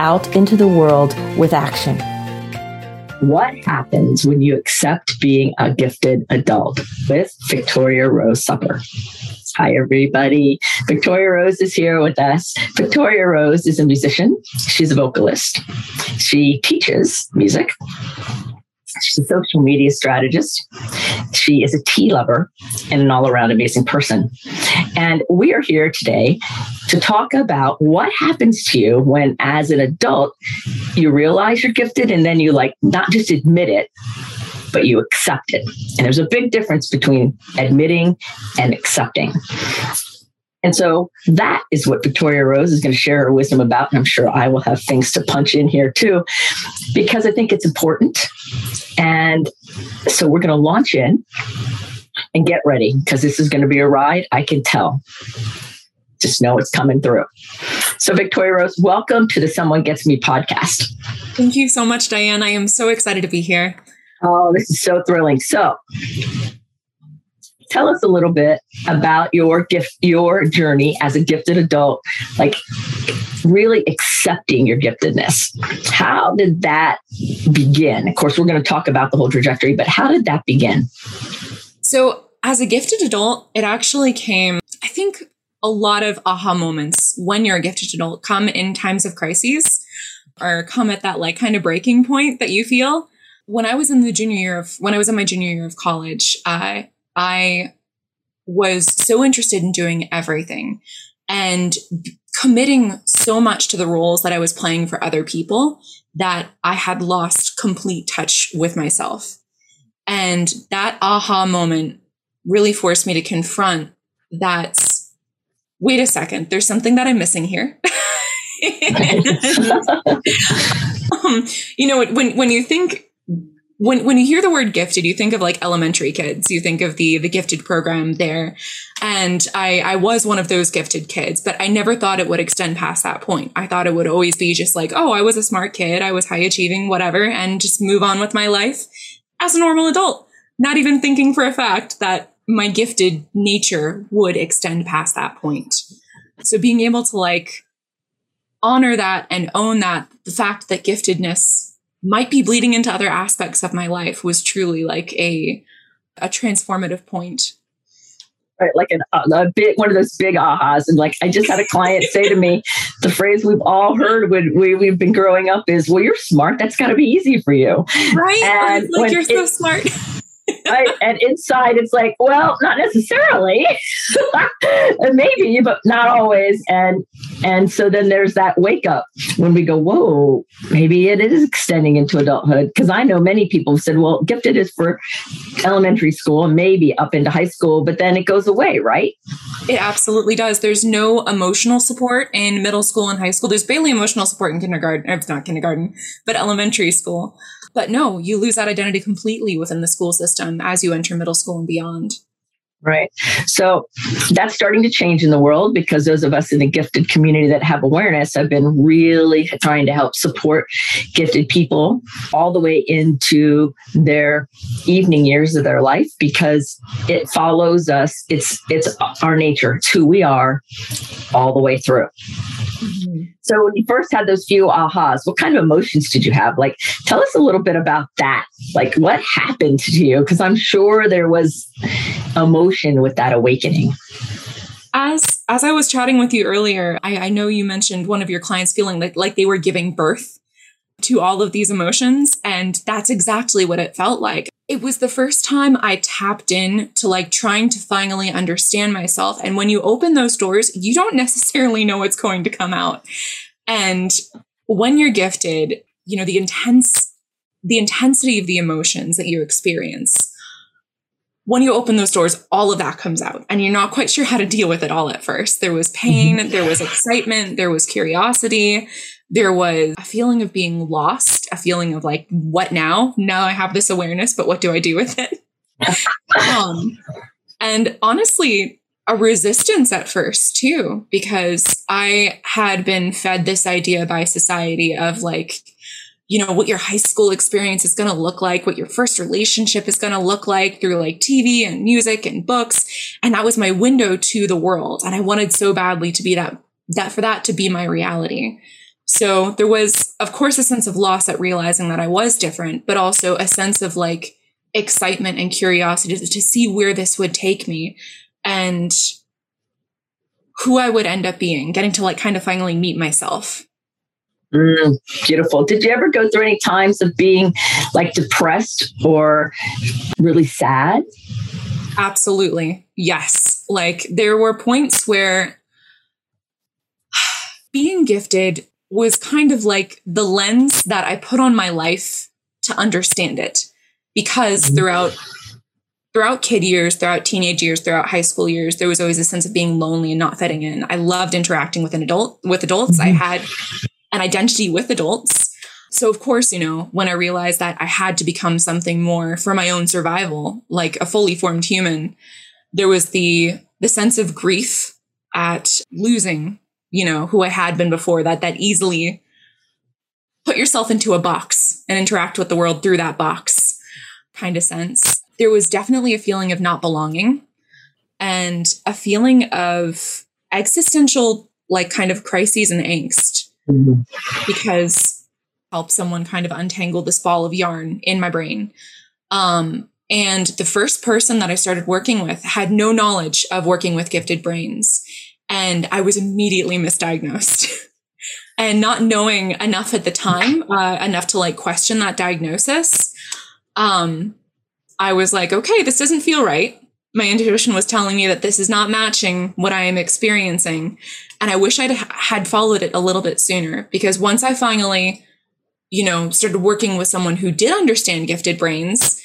out into the world with action. What happens when you accept being a gifted adult with Victoria Rose Supper? Hi, everybody. Victoria Rose is here with us. Victoria Rose is a musician. She's a vocalist. She teaches music. She's a social media strategist. She is a tea lover and an all around amazing person. And we are here today to talk about what happens to you when, as an adult, you realize you're gifted and then you like not just admit it, but you accept it. And there's a big difference between admitting and accepting. And so that is what Victoria Rose is going to share her wisdom about. And I'm sure I will have things to punch in here too, because I think it's important. And so we're going to launch in and get ready because this is going to be a ride. I can tell. Just know it's coming through. So, Victoria Rose, welcome to the Someone Gets Me podcast. Thank you so much, Diane. I am so excited to be here. Oh, this is so thrilling. So, tell us a little bit about your gift, your journey as a gifted adult, like really accepting your giftedness. How did that begin? Of course, we're going to talk about the whole trajectory, but how did that begin? So, as a gifted adult, it actually came, I think, a lot of aha moments when you're a gifted adult come in times of crises or come at that like kind of breaking point that you feel. When I was in the junior year of, when I was in my junior year of college, uh, I was so interested in doing everything and committing so much to the roles that I was playing for other people that I had lost complete touch with myself. And that aha moment really forced me to confront that wait a second, there's something that I'm missing here. um, you know, when, when you think when when you hear the word gifted, you think of like elementary kids. You think of the the gifted program there, and I I was one of those gifted kids, but I never thought it would extend past that point. I thought it would always be just like, oh, I was a smart kid, I was high achieving, whatever, and just move on with my life as a normal adult. Not even thinking for a fact that my gifted nature would extend past that point. So being able to like honor that and own that the fact that giftedness might be bleeding into other aspects of my life was truly like a a transformative point. Right like an, uh, a big one of those big ahas. And like i just had a client say to me the phrase we've all heard when we, we've been growing up is well you're smart. That's got to be easy for you. Right? And like you're so smart right? And inside, it's like, well, not necessarily, maybe, but not always. And and so then there's that wake up when we go, whoa, maybe it is extending into adulthood. Because I know many people have said, well, gifted is for elementary school maybe up into high school, but then it goes away, right? It absolutely does. There's no emotional support in middle school and high school. There's barely emotional support in kindergarten. It's not kindergarten, but elementary school. But no, you lose that identity completely within the school system as you enter middle school and beyond. Right. So that's starting to change in the world because those of us in the gifted community that have awareness have been really trying to help support gifted people all the way into their evening years of their life because it follows us. It's it's our nature. It's who we are all the way through. Mm-hmm. So when you first had those few ahas, what kind of emotions did you have? Like, tell us a little bit about that. Like, what happened to you? Because I'm sure there was emotion with that awakening. As as I was chatting with you earlier, I, I know you mentioned one of your clients feeling like like they were giving birth to all of these emotions, and that's exactly what it felt like it was the first time I tapped in to like trying to finally understand myself. And when you open those doors, you don't necessarily know what's going to come out. And when you're gifted, you know, the intense, the intensity of the emotions that you experience, when you open those doors, all of that comes out and you're not quite sure how to deal with it all at first. There was pain, there was excitement, there was curiosity, there was a feeling of being lost a feeling of like, what now? Now I have this awareness, but what do I do with it? um, and honestly, a resistance at first too, because I had been fed this idea by society of like, you know, what your high school experience is going to look like, what your first relationship is going to look like through like TV and music and books. And that was my window to the world. And I wanted so badly to be that, that for that to be my reality. So there was, of course, a sense of loss at realizing that I was different, but also a sense of like excitement and curiosity to, to see where this would take me and who I would end up being, getting to like kind of finally meet myself. Mm, beautiful. Did you ever go through any times of being like depressed or really sad? Absolutely. Yes. Like there were points where being gifted was kind of like the lens that I put on my life to understand it. Because mm-hmm. throughout throughout kid years, throughout teenage years, throughout high school years, there was always a sense of being lonely and not fitting in. I loved interacting with an adult with adults. Mm-hmm. I had an identity with adults. So of course, you know, when I realized that I had to become something more for my own survival, like a fully formed human, there was the the sense of grief at losing you know, who I had been before that that easily put yourself into a box and interact with the world through that box kind of sense. There was definitely a feeling of not belonging and a feeling of existential like kind of crises and angst mm-hmm. because help someone kind of untangle this ball of yarn in my brain. Um, and the first person that I started working with had no knowledge of working with gifted brains and I was immediately misdiagnosed. and not knowing enough at the time, uh, enough to like question that diagnosis, um, I was like, okay, this doesn't feel right. My intuition was telling me that this is not matching what I am experiencing. And I wish I had followed it a little bit sooner because once I finally, you know, started working with someone who did understand gifted brains,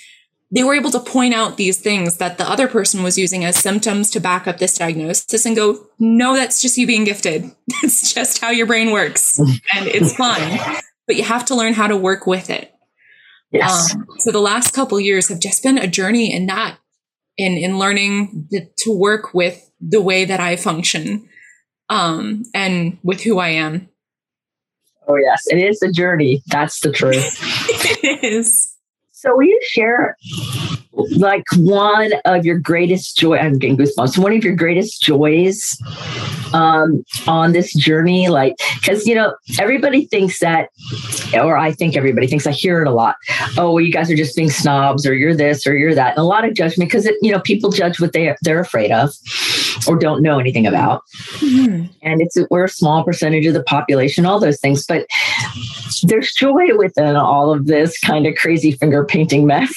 they were able to point out these things that the other person was using as symptoms to back up this diagnosis and go, no, that's just you being gifted. That's just how your brain works. And it's fine. But you have to learn how to work with it. Yes. Um, so the last couple years have just been a journey in that, in, in learning the, to work with the way that I function, um, and with who I am. Oh yes, it is a journey. That's the truth. it is. So will you share like one of your greatest joy? I'm getting goosebumps. One of your greatest joys um, on this journey, like because you know everybody thinks that, or I think everybody thinks I hear it a lot. Oh, well, you guys are just being snobs, or you're this, or you're that. And a lot of judgment because you know people judge what they they're afraid of or don't know anything about, mm-hmm. and it's we're a small percentage of the population. All those things, but there's joy within all of this kind of crazy finger painting mess.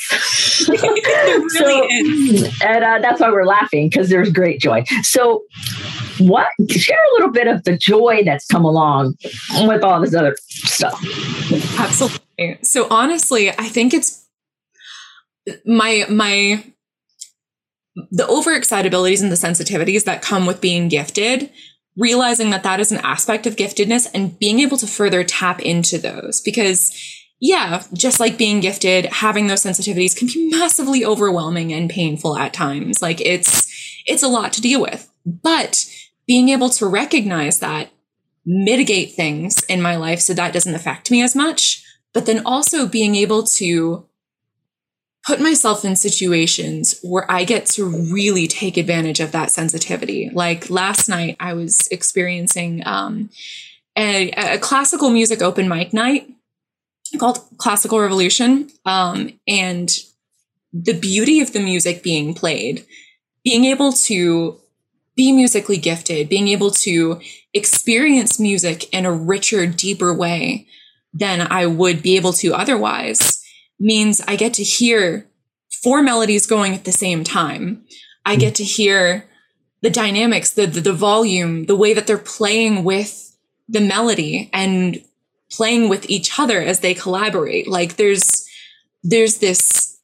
really so, and uh, that's why we're laughing because there's great joy. So, what share a little bit of the joy that's come along with all this other stuff? Absolutely. So honestly, I think it's my my the overexcitabilities and the sensitivities that come with being gifted realizing that that is an aspect of giftedness and being able to further tap into those because yeah, just like being gifted, having those sensitivities can be massively overwhelming and painful at times. Like it's, it's a lot to deal with, but being able to recognize that, mitigate things in my life so that doesn't affect me as much, but then also being able to put myself in situations where I get to really take advantage of that sensitivity. Like last night, I was experiencing um, a, a classical music open mic night called Classical Revolution. Um, and the beauty of the music being played, being able to be musically gifted, being able to experience music in a richer, deeper way than I would be able to otherwise means I get to hear four melodies going at the same time. I get to hear the dynamics, the, the, the volume, the way that they're playing with the melody and playing with each other as they collaborate. Like there's, there's this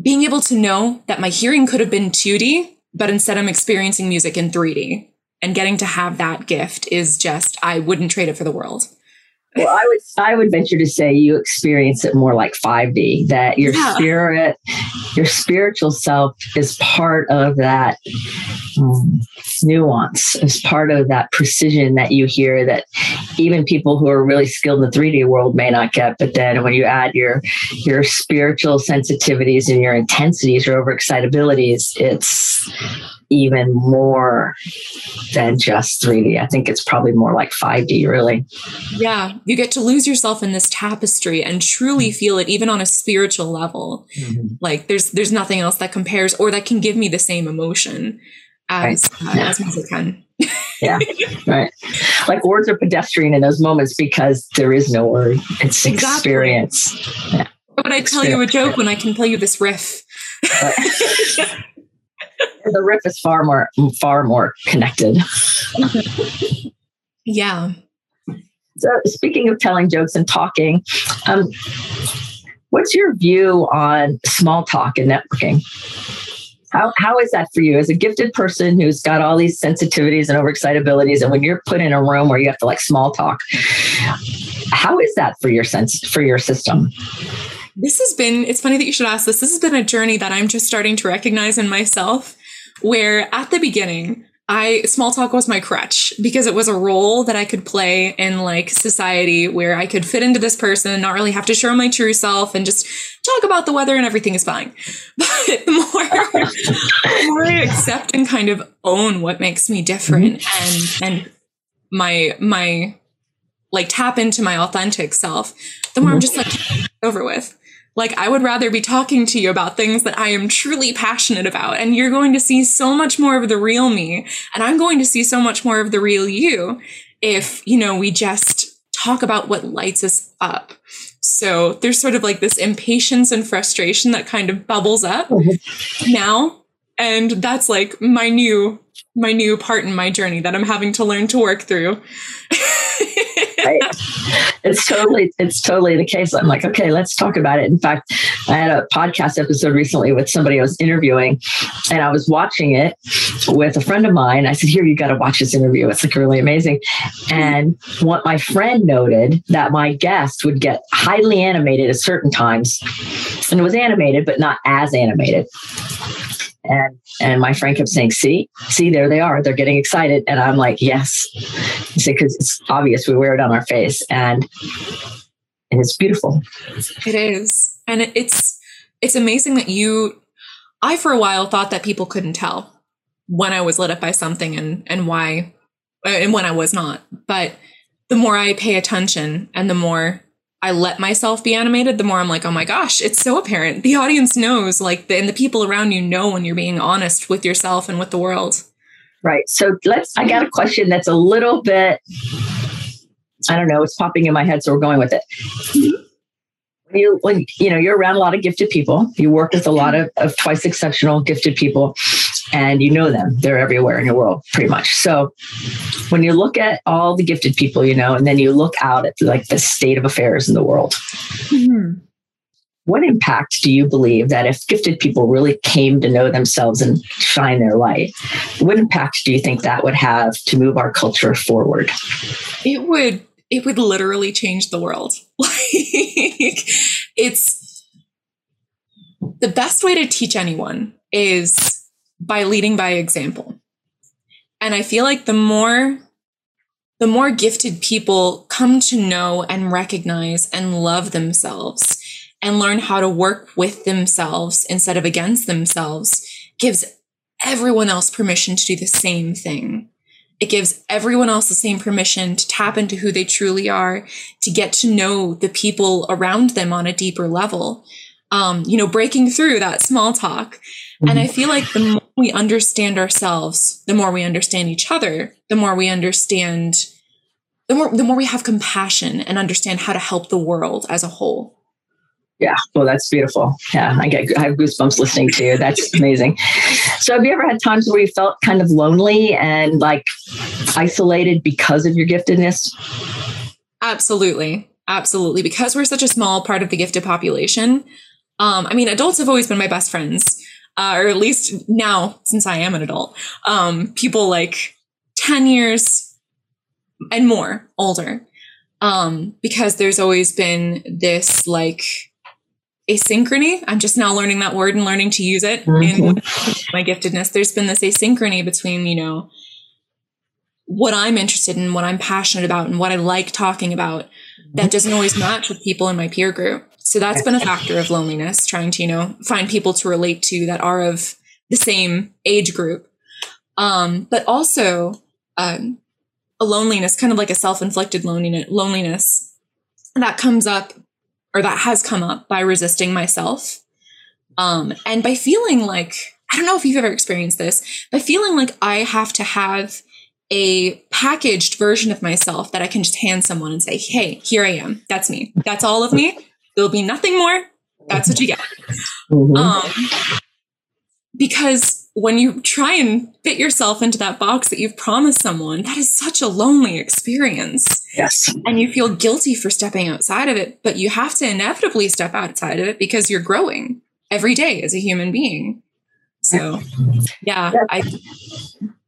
being able to know that my hearing could have been 2D, but instead I'm experiencing music in 3D and getting to have that gift is just, I wouldn't trade it for the world. Well, I would I would venture to say you experience it more like 5D. That your yeah. spirit, your spiritual self is part of that um, nuance, is part of that precision that you hear that even people who are really skilled in the 3D world may not get. But then when you add your your spiritual sensitivities and your intensities, your overexcitabilities, it's even more than just 3D. I think it's probably more like 5D, really. Yeah, you get to lose yourself in this tapestry and truly mm-hmm. feel it, even on a spiritual level. Mm-hmm. Like there's there's nothing else that compares or that can give me the same emotion as right. uh, yeah. as music can. yeah, right. Like words are pedestrian in those moments because there is no word. It's exactly. experience. Yeah. But I tell you a joke when I can play you this riff. the riff is far more far more connected. yeah. So speaking of telling jokes and talking, um, what's your view on small talk and networking? How, how is that for you as a gifted person who's got all these sensitivities and overexcitabilities and when you're put in a room where you have to like small talk how is that for your sense for your system this has been it's funny that you should ask this this has been a journey that i'm just starting to recognize in myself where at the beginning I small talk was my crutch because it was a role that I could play in like society where I could fit into this person and not really have to show my true self and just talk about the weather and everything is fine. But the more, more I accept and kind of own what makes me different mm-hmm. and and my my like tap into my authentic self, the more I'm just like over with. Like, I would rather be talking to you about things that I am truly passionate about. And you're going to see so much more of the real me. And I'm going to see so much more of the real you if, you know, we just talk about what lights us up. So there's sort of like this impatience and frustration that kind of bubbles up mm-hmm. now. And that's like my new, my new part in my journey that I'm having to learn to work through. right? It's totally, it's totally the case. I'm like, okay, let's talk about it. In fact, I had a podcast episode recently with somebody I was interviewing, and I was watching it with a friend of mine. I said, "Here, you got to watch this interview. It's like really amazing." And what my friend noted that my guest would get highly animated at certain times, and it was animated, but not as animated. And and my friend kept saying, "See, see, there they are. They're getting excited." And I'm like, "Yes," because it's obvious we wear it on our face, and and it's beautiful. It is, and it's it's amazing that you. I for a while thought that people couldn't tell when I was lit up by something and and why, uh, and when I was not. But the more I pay attention, and the more I let myself be animated, the more I'm like, oh my gosh, it's so apparent. The audience knows, like, the, and the people around you know when you're being honest with yourself and with the world. Right. So let's, I got a question that's a little bit, I don't know, it's popping in my head. So we're going with it when you when you know you're around a lot of gifted people you work with a lot of, of twice exceptional gifted people and you know them they're everywhere in your world pretty much so when you look at all the gifted people you know and then you look out at like the state of affairs in the world mm-hmm. what impact do you believe that if gifted people really came to know themselves and shine their light what impact do you think that would have to move our culture forward it would it would literally change the world. like it's the best way to teach anyone is by leading by example. And I feel like the more the more gifted people come to know and recognize and love themselves and learn how to work with themselves instead of against themselves gives everyone else permission to do the same thing. It gives everyone else the same permission to tap into who they truly are, to get to know the people around them on a deeper level. Um, you know, breaking through that small talk. Mm-hmm. And I feel like the more we understand ourselves, the more we understand each other, the more we understand, the more, the more we have compassion and understand how to help the world as a whole. Yeah, well, that's beautiful. Yeah, I get I have goosebumps listening to you. That's amazing. So, have you ever had times where you felt kind of lonely and like isolated because of your giftedness? Absolutely, absolutely. Because we're such a small part of the gifted population. Um, I mean, adults have always been my best friends, uh, or at least now, since I am an adult. Um, people like ten years and more older Um, because there's always been this like asynchrony. I'm just now learning that word and learning to use it mm-hmm. in my giftedness. There's been this asynchrony between, you know, what I'm interested in, what I'm passionate about, and what I like talking about that doesn't always match with people in my peer group. So that's been a factor of loneliness, trying to, you know, find people to relate to that are of the same age group. Um, but also um, a loneliness, kind of like a self-inflicted loneliness, loneliness that comes up or that has come up by resisting myself. Um, and by feeling like, I don't know if you've ever experienced this, by feeling like I have to have a packaged version of myself that I can just hand someone and say, Hey, here I am. That's me. That's all of me. There'll be nothing more. That's what you get. Mm-hmm. Um, because when you try and fit yourself into that box that you've promised someone, that is such a lonely experience. Yes. And you feel guilty for stepping outside of it, but you have to inevitably step outside of it because you're growing every day as a human being. So, yeah, I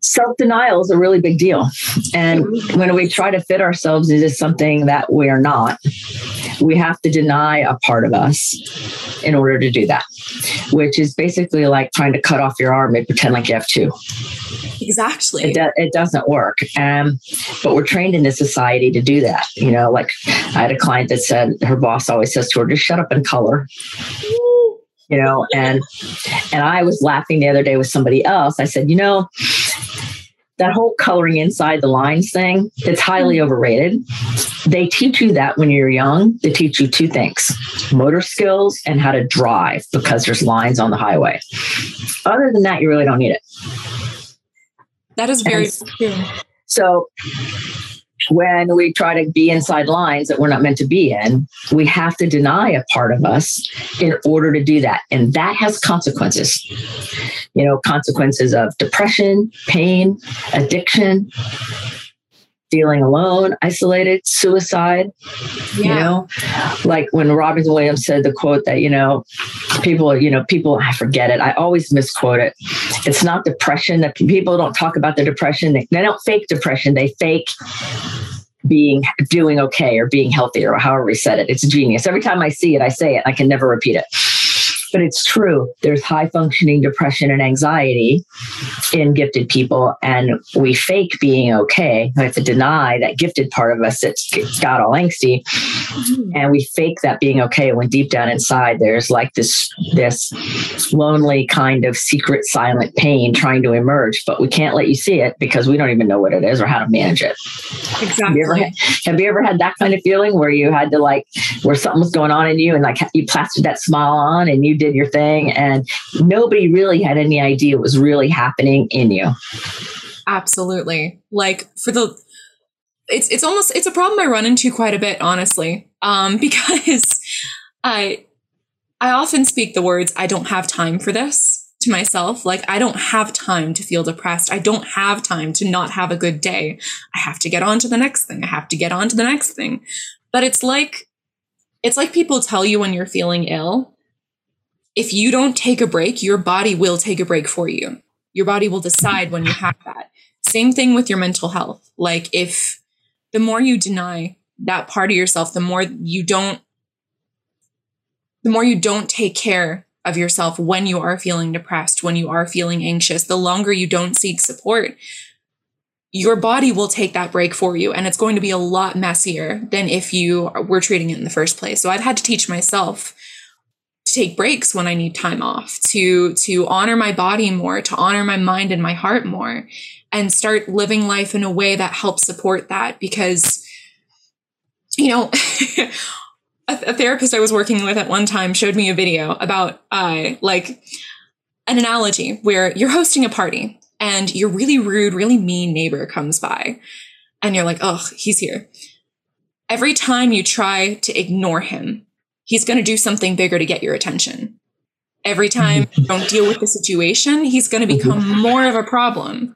self denial is a really big deal. And when we try to fit ourselves into something that we're not, we have to deny a part of us in order to do that, which is basically like trying to cut off your arm and pretend like you have two. Exactly. It, do, it doesn't work. Um, but we're trained in this society to do that. You know, like I had a client that said her boss always says to her, just shut up and color you know and and i was laughing the other day with somebody else i said you know that whole coloring inside the lines thing, it's highly mm-hmm. overrated. They teach you that when you're young. They teach you two things motor skills and how to drive because there's lines on the highway. Other than that, you really don't need it. That is very true. So when we try to be inside lines that we're not meant to be in, we have to deny a part of us in order to do that. And that has consequences. You know, consequences of depression, pain, addiction, feeling alone, isolated, suicide. Yeah. You know, like when Robin Williams said the quote that, you know, people, you know, people, I forget it. I always misquote it. It's not depression that people don't talk about the depression. They, they don't fake depression. They fake being doing okay or being healthy or however we said it. It's genius. Every time I see it, I say it. I can never repeat it. But it's true. There's high functioning depression and anxiety in gifted people, and we fake being okay. We have to deny that gifted part of us that's got all angsty, and we fake that being okay when deep down inside there's like this this lonely kind of secret silent pain trying to emerge, but we can't let you see it because we don't even know what it is or how to manage it. Exactly. Have you ever had, have you ever had that kind of feeling where you had to like where something was going on in you and like you plastered that smile on and you did your thing and nobody really had any idea what was really happening in you. Absolutely. Like for the it's it's almost it's a problem I run into quite a bit, honestly. Um, because I I often speak the words I don't have time for this to myself. Like I don't have time to feel depressed. I don't have time to not have a good day. I have to get on to the next thing. I have to get on to the next thing. But it's like it's like people tell you when you're feeling ill if you don't take a break, your body will take a break for you. Your body will decide when you have that. Same thing with your mental health. Like if the more you deny that part of yourself, the more you don't the more you don't take care of yourself when you are feeling depressed, when you are feeling anxious, the longer you don't seek support, your body will take that break for you. And it's going to be a lot messier than if you were treating it in the first place. So I've had to teach myself to take breaks when I need time off, to to honor my body more, to honor my mind and my heart more, and start living life in a way that helps support that. Because, you know, a, therapist I was working with at one time showed me a video about uh, like an analogy where you're hosting a party and your really rude, really mean neighbor comes by, and you're like, oh, he's here. Every time you try to ignore him, he's going to do something bigger to get your attention. Every time you don't deal with the situation, he's going to become more of a problem.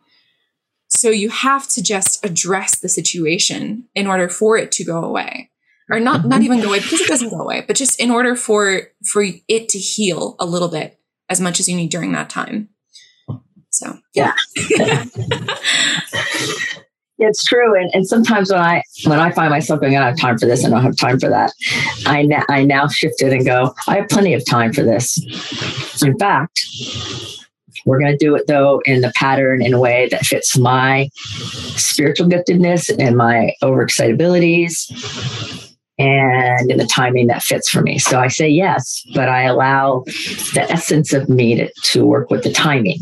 So you have to just address the situation in order for it to go away. Or not not even go away because it doesn't go away, but just in order for for it to heal a little bit as much as you need during that time. So, yeah. it's true and, and sometimes when i when i find myself going i don't have time for this i don't have time for that i, na- I now shift it and go i have plenty of time for this in fact we're going to do it though in the pattern in a way that fits my spiritual giftedness and my overexcitabilities and in the timing that fits for me. So I say yes, but I allow the essence of me to, to work with the timing.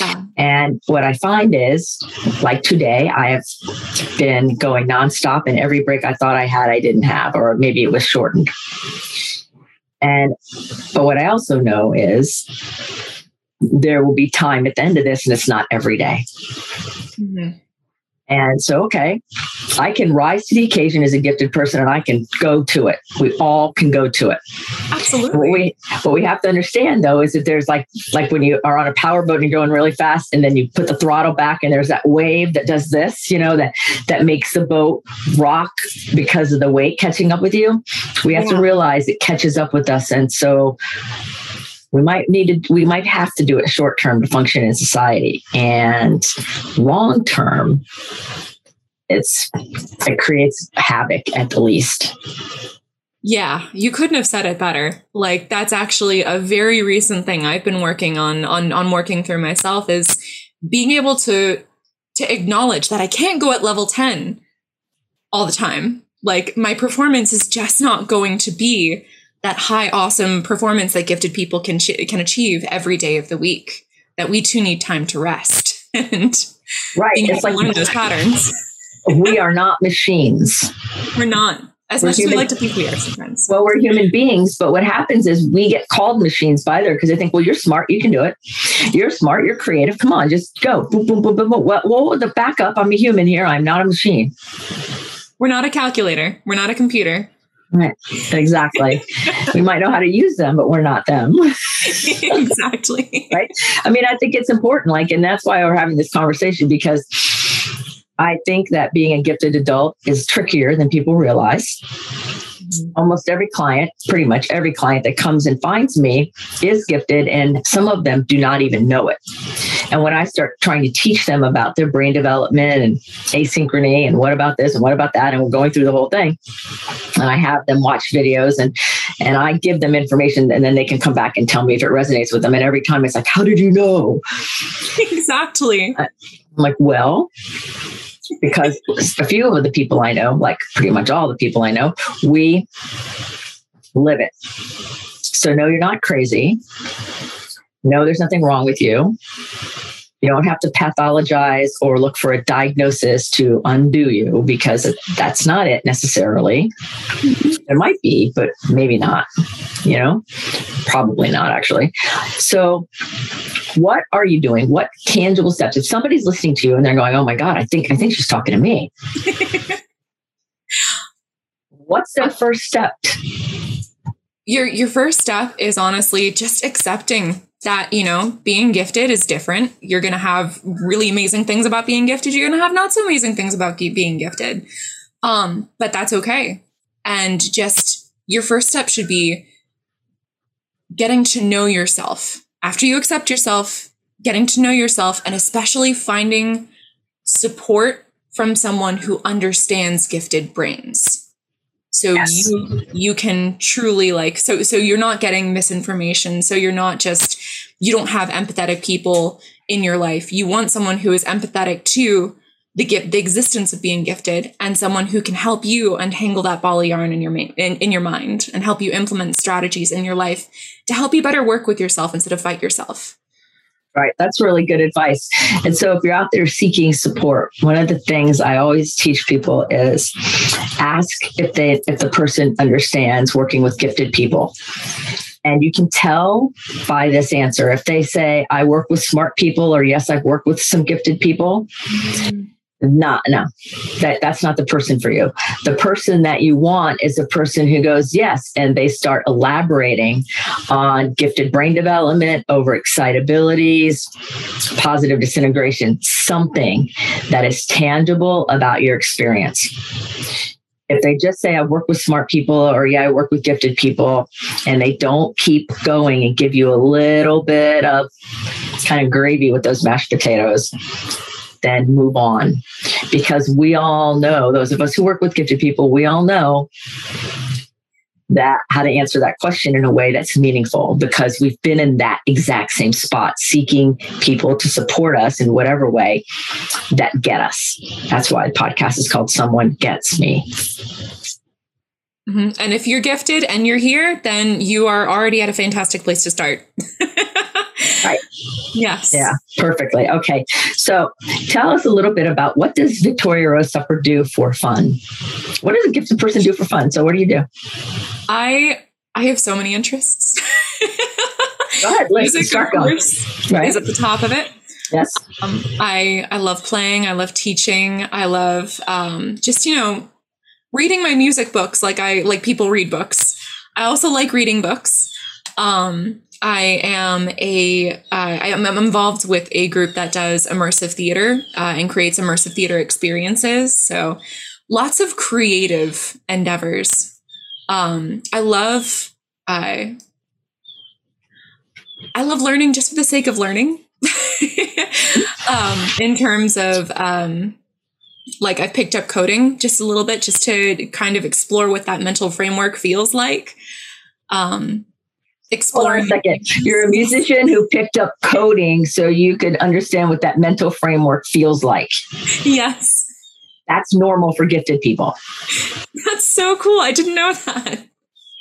Yeah. And what I find is, like today, I have been going nonstop, and every break I thought I had, I didn't have, or maybe it was shortened. And, but what I also know is there will be time at the end of this, and it's not every day. Mm-hmm. And so, okay, I can rise to the occasion as a gifted person and I can go to it. We all can go to it. Absolutely. What we, what we have to understand though is that there's like, like when you are on a powerboat and you're going really fast and then you put the throttle back and there's that wave that does this, you know, that, that makes the boat rock because of the weight catching up with you. We have yeah. to realize it catches up with us. And so we might need to we might have to do it short term to function in society and long term it's it creates havoc at the least yeah, you couldn't have said it better. Like that's actually a very recent thing I've been working on on on working through myself is being able to to acknowledge that I can't go at level 10 all the time. Like my performance is just not going to be that high, awesome performance that gifted people can can achieve every day of the week. That we too need time to rest and right. It's like learn those patterns. we are not machines. We're not. As we're much human, as we like to think we are sometimes. Well, we're human beings, but what happens is we get called machines by there because they think, well, you're smart, you can do it. You're smart, you're creative. Come on, just go. Boom, boom, boom, boom, boom. Well, well, the backup, I'm a human here. I'm not a machine. We're not a calculator. We're not a computer. Right. Exactly. we might know how to use them, but we're not them. exactly. right. I mean, I think it's important. Like, and that's why we're having this conversation because I think that being a gifted adult is trickier than people realize almost every client, pretty much every client that comes and finds me is gifted, and some of them do not even know it. And when I start trying to teach them about their brain development and asynchrony and what about this and what about that, and we're going through the whole thing, and I have them watch videos and and I give them information, and then they can come back and tell me if it resonates with them. And every time it's like, "How did you know?" Exactly. I'm like, well, because a few of the people I know, like pretty much all the people I know, we live it. So, no, you're not crazy. No, there's nothing wrong with you. You don't have to pathologize or look for a diagnosis to undo you because that's not it necessarily. It might be, but maybe not, you know, probably not actually. So, what are you doing? What tangible steps? If somebody's listening to you and they're going, "Oh my God, I think I think she's talking to me," what's their first step? Your your first step is honestly just accepting that you know being gifted is different. You're going to have really amazing things about being gifted. You're going to have not so amazing things about being gifted, um, but that's okay. And just your first step should be getting to know yourself after you accept yourself, getting to know yourself, and especially finding support from someone who understands gifted brains. So yes. you you can truly like so so you're not getting misinformation. So you're not just you don't have empathetic people in your life. You want someone who is empathetic to the gift, the existence of being gifted, and someone who can help you untangle that ball of yarn in your in, in your mind and help you implement strategies in your life to help you better work with yourself instead of fight yourself. Right. That's really good advice. And so if you're out there seeking support, one of the things I always teach people is ask if they if the person understands working with gifted people. And you can tell by this answer. If they say, I work with smart people, or yes, I've worked with some gifted people. Not no that that's not the person for you. The person that you want is a person who goes yes and they start elaborating on gifted brain development over excitabilities positive disintegration something that is tangible about your experience if they just say I work with smart people or yeah, I work with gifted people and they don't keep going and give you a little bit of kind of gravy with those mashed potatoes, then move on. Because we all know, those of us who work with gifted people, we all know that how to answer that question in a way that's meaningful because we've been in that exact same spot seeking people to support us in whatever way that get us. That's why the podcast is called someone gets me. Mm-hmm. and if you're gifted and you're here then you are already at a fantastic place to start. Right. Yes. Yeah perfectly. Okay. So tell us a little bit about what does victoria rose supper do for fun? What does a gifted person do for fun? So what do you do I I have so many interests. Go ahead, Music, start going. right. is at the top of it. Yes. Um, I I love playing. I love teaching. I love um, just you know reading my music books like I like people read books. I also like reading books. Um, I am a uh, I am involved with a group that does immersive theater uh, and creates immersive theater experiences. So lots of creative endeavors um, I love I I love learning just for the sake of learning. um, in terms of um, like I've picked up coding just a little bit just to kind of explore what that mental framework feels like. Um, exploring. Hold on a second. You're a musician who picked up coding so you could understand what that mental framework feels like. Yes. That's normal for gifted people. That's so cool. I didn't know that.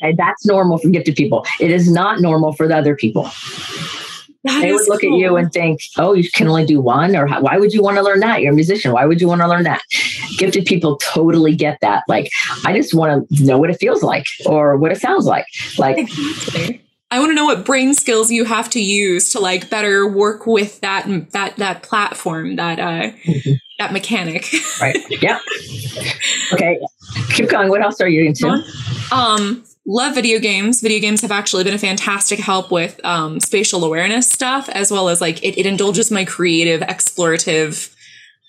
Okay, that's normal for gifted people. It is not normal for the other people. That they would look cool. at you and think, "Oh, you can only do one," or "Why would you want to learn that? You're a musician. Why would you want to learn that?" Gifted people totally get that. Like, I just want to know what it feels like or what it sounds like. Like, exactly. I want to know what brain skills you have to use to like better work with that that that platform that uh mm-hmm. That mechanic. right. Yeah. Okay. Keep going. What else are you into? Um love video games. Video games have actually been a fantastic help with um, spatial awareness stuff, as well as like it, it indulges my creative, explorative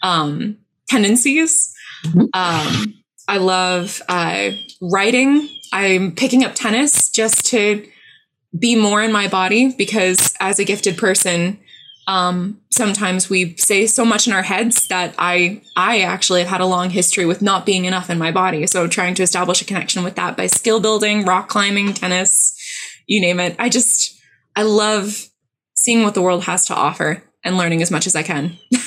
um, tendencies. Mm-hmm. Um, I love uh, writing. I'm picking up tennis just to be more in my body because as a gifted person, um, sometimes we say so much in our heads that I I actually have had a long history with not being enough in my body. So trying to establish a connection with that by skill building, rock climbing, tennis, you name it. I just I love seeing what the world has to offer and learning as much as I can. All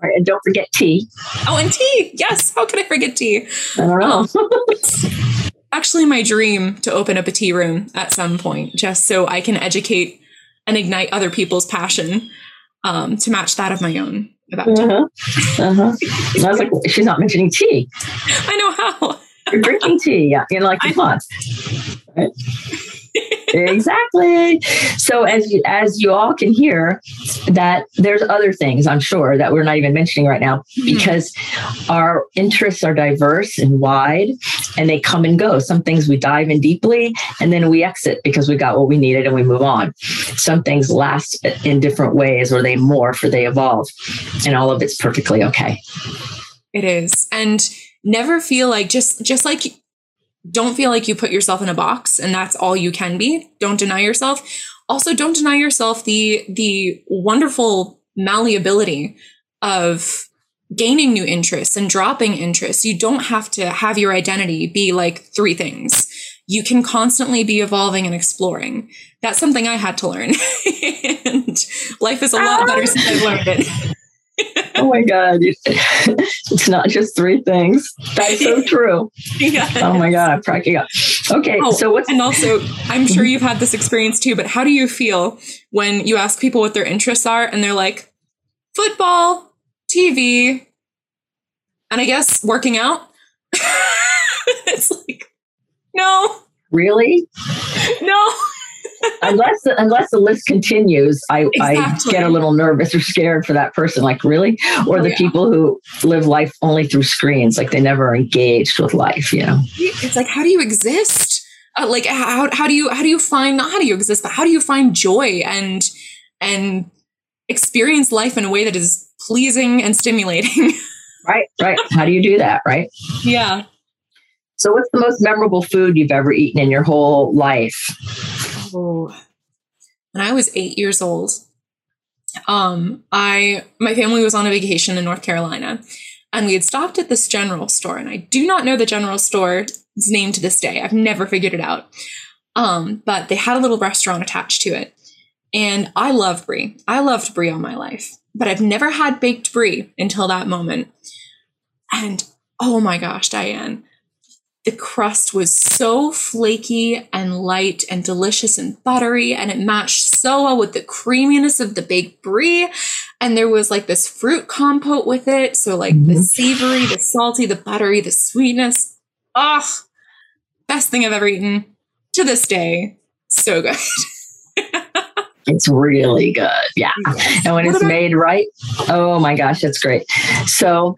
right, and don't forget tea. Oh, and tea. Yes. How could I forget tea? I don't know. Um, actually my dream to open up a tea room at some point, just so I can educate and ignite other people's passion um, to match that of my own about uh-huh. Uh-huh. I was like, she's not mentioning tea. I know how. You're drinking tea, yeah, in like a month. Right? Exactly. So as you, as you all can hear, that there's other things I'm sure that we're not even mentioning right now hmm. because our interests are diverse and wide, and they come and go. Some things we dive in deeply, and then we exit because we got what we needed and we move on. Some things last in different ways, or they morph, or they evolve, and all of it's perfectly okay. It is, and never feel like just just like don't feel like you put yourself in a box and that's all you can be. Don't deny yourself. Also, don't deny yourself the the wonderful malleability of gaining new interests and dropping interests. You don't have to have your identity be like three things. You can constantly be evolving and exploring. That's something I had to learn. and life is a lot better since I've learned it. oh my god. It's not just three things. That's so true. Yes. oh my god i'm cracking up. Okay oh, so what's and also i'm sure you've had this experience too but how do you feel when you ask people what their interests are and they're like football tv and i guess working out? It's like no. Really? No unless unless the list continues, I, exactly. I get a little nervous or scared for that person. Like, really? Or oh, the yeah. people who live life only through screens, like they never engaged with life. You know, it's like how do you exist? Uh, like how how do you how do you find not how do you exist, but how do you find joy and and experience life in a way that is pleasing and stimulating? right, right. How do you do that? Right? Yeah. So, what's the most memorable food you've ever eaten in your whole life? Oh, when I was eight years old, um, I my family was on a vacation in North Carolina, and we had stopped at this general store, and I do not know the general store's name to this day. I've never figured it out. Um, but they had a little restaurant attached to it, and I love brie. I loved brie all my life, but I've never had baked brie until that moment. And oh my gosh, Diane, the crust was so flaky and light and delicious and buttery, and it matched so well with the creaminess of the baked brie. And there was like this fruit compote with it. So, like mm-hmm. the savory, the salty, the buttery, the sweetness. Ah, oh, best thing I've ever eaten to this day. So good. It's really good. Yeah. And when what it's about- made right, oh my gosh, it's great. So,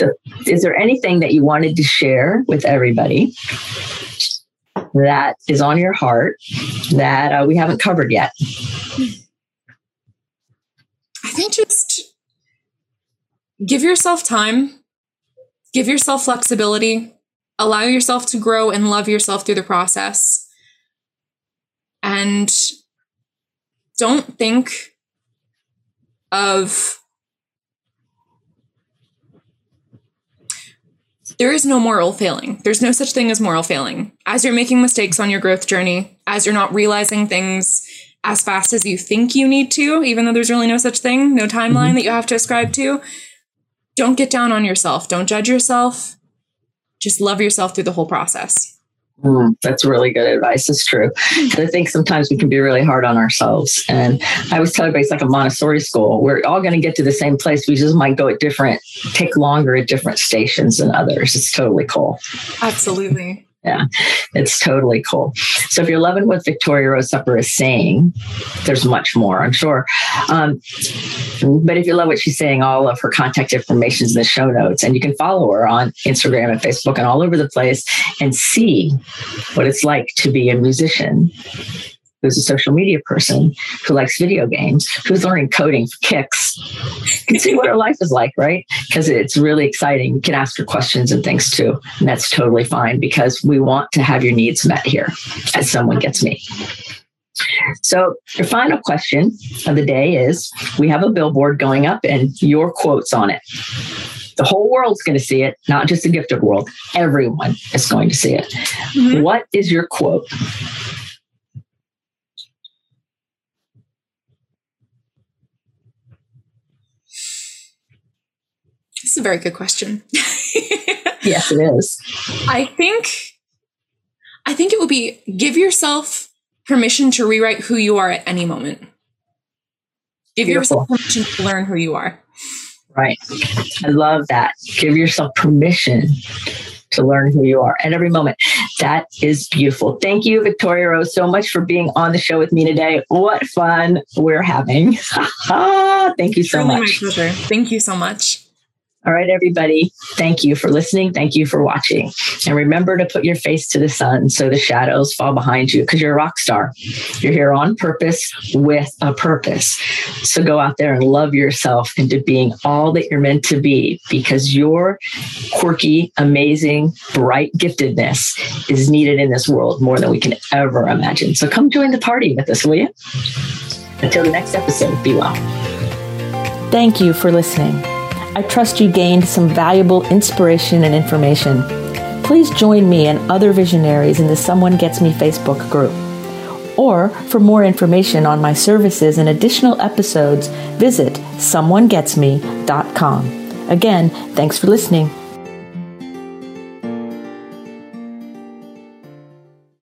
so, is there anything that you wanted to share with everybody that is on your heart that uh, we haven't covered yet? I think just give yourself time, give yourself flexibility, allow yourself to grow and love yourself through the process. And don't think of there is no moral failing. There's no such thing as moral failing. As you're making mistakes on your growth journey, as you're not realizing things as fast as you think you need to, even though there's really no such thing, no timeline mm-hmm. that you have to ascribe to, don't get down on yourself. Don't judge yourself. Just love yourself through the whole process. Mm, that's really good advice. It's true. I think sometimes we can be really hard on ourselves. And I always tell everybody it's like a Montessori school. We're all going to get to the same place. We just might go at different, take longer at different stations than others. It's totally cool. Absolutely yeah, it's totally cool. So if you're loving what Victoria Rose Supper is saying, there's much more, I'm sure. Um, but if you love what she's saying, all of her contact information is in the show notes, and you can follow her on Instagram and Facebook and all over the place and see what it's like to be a musician who's a social media person who likes video games, who's learning coding for kicks. You can see what her life is like, right? Because it's really exciting. You can ask her questions and things too. And that's totally fine because we want to have your needs met here as someone gets me. So, your final question of the day is we have a billboard going up and your quotes on it. The whole world's going to see it, not just the gifted world. Everyone is going to see it. Mm-hmm. What is your quote? It's a very good question. yes, it is. I think I think it would be give yourself permission to rewrite who you are at any moment. Give Beautiful. yourself permission to learn who you are. Right. I love that. Give yourself permission to learn who you are at every moment. That is beautiful. Thank you, Victoria Rose, so much for being on the show with me today. What fun we're having. Thank you so really much. My pleasure. Thank you so much. All right, everybody. Thank you for listening. Thank you for watching. And remember to put your face to the sun so the shadows fall behind you because you're a rock star. You're here on purpose with a purpose. So go out there and love yourself into being all that you're meant to be because your quirky, amazing, bright giftedness is needed in this world more than we can ever imagine. So come join the party with us, will you? Until the next episode, be well. Thank you for listening. I trust you gained some valuable inspiration and information. Please join me and other visionaries in the Someone Gets Me Facebook group. Or for more information on my services and additional episodes, visit someonegetsme.com. Again, thanks for listening.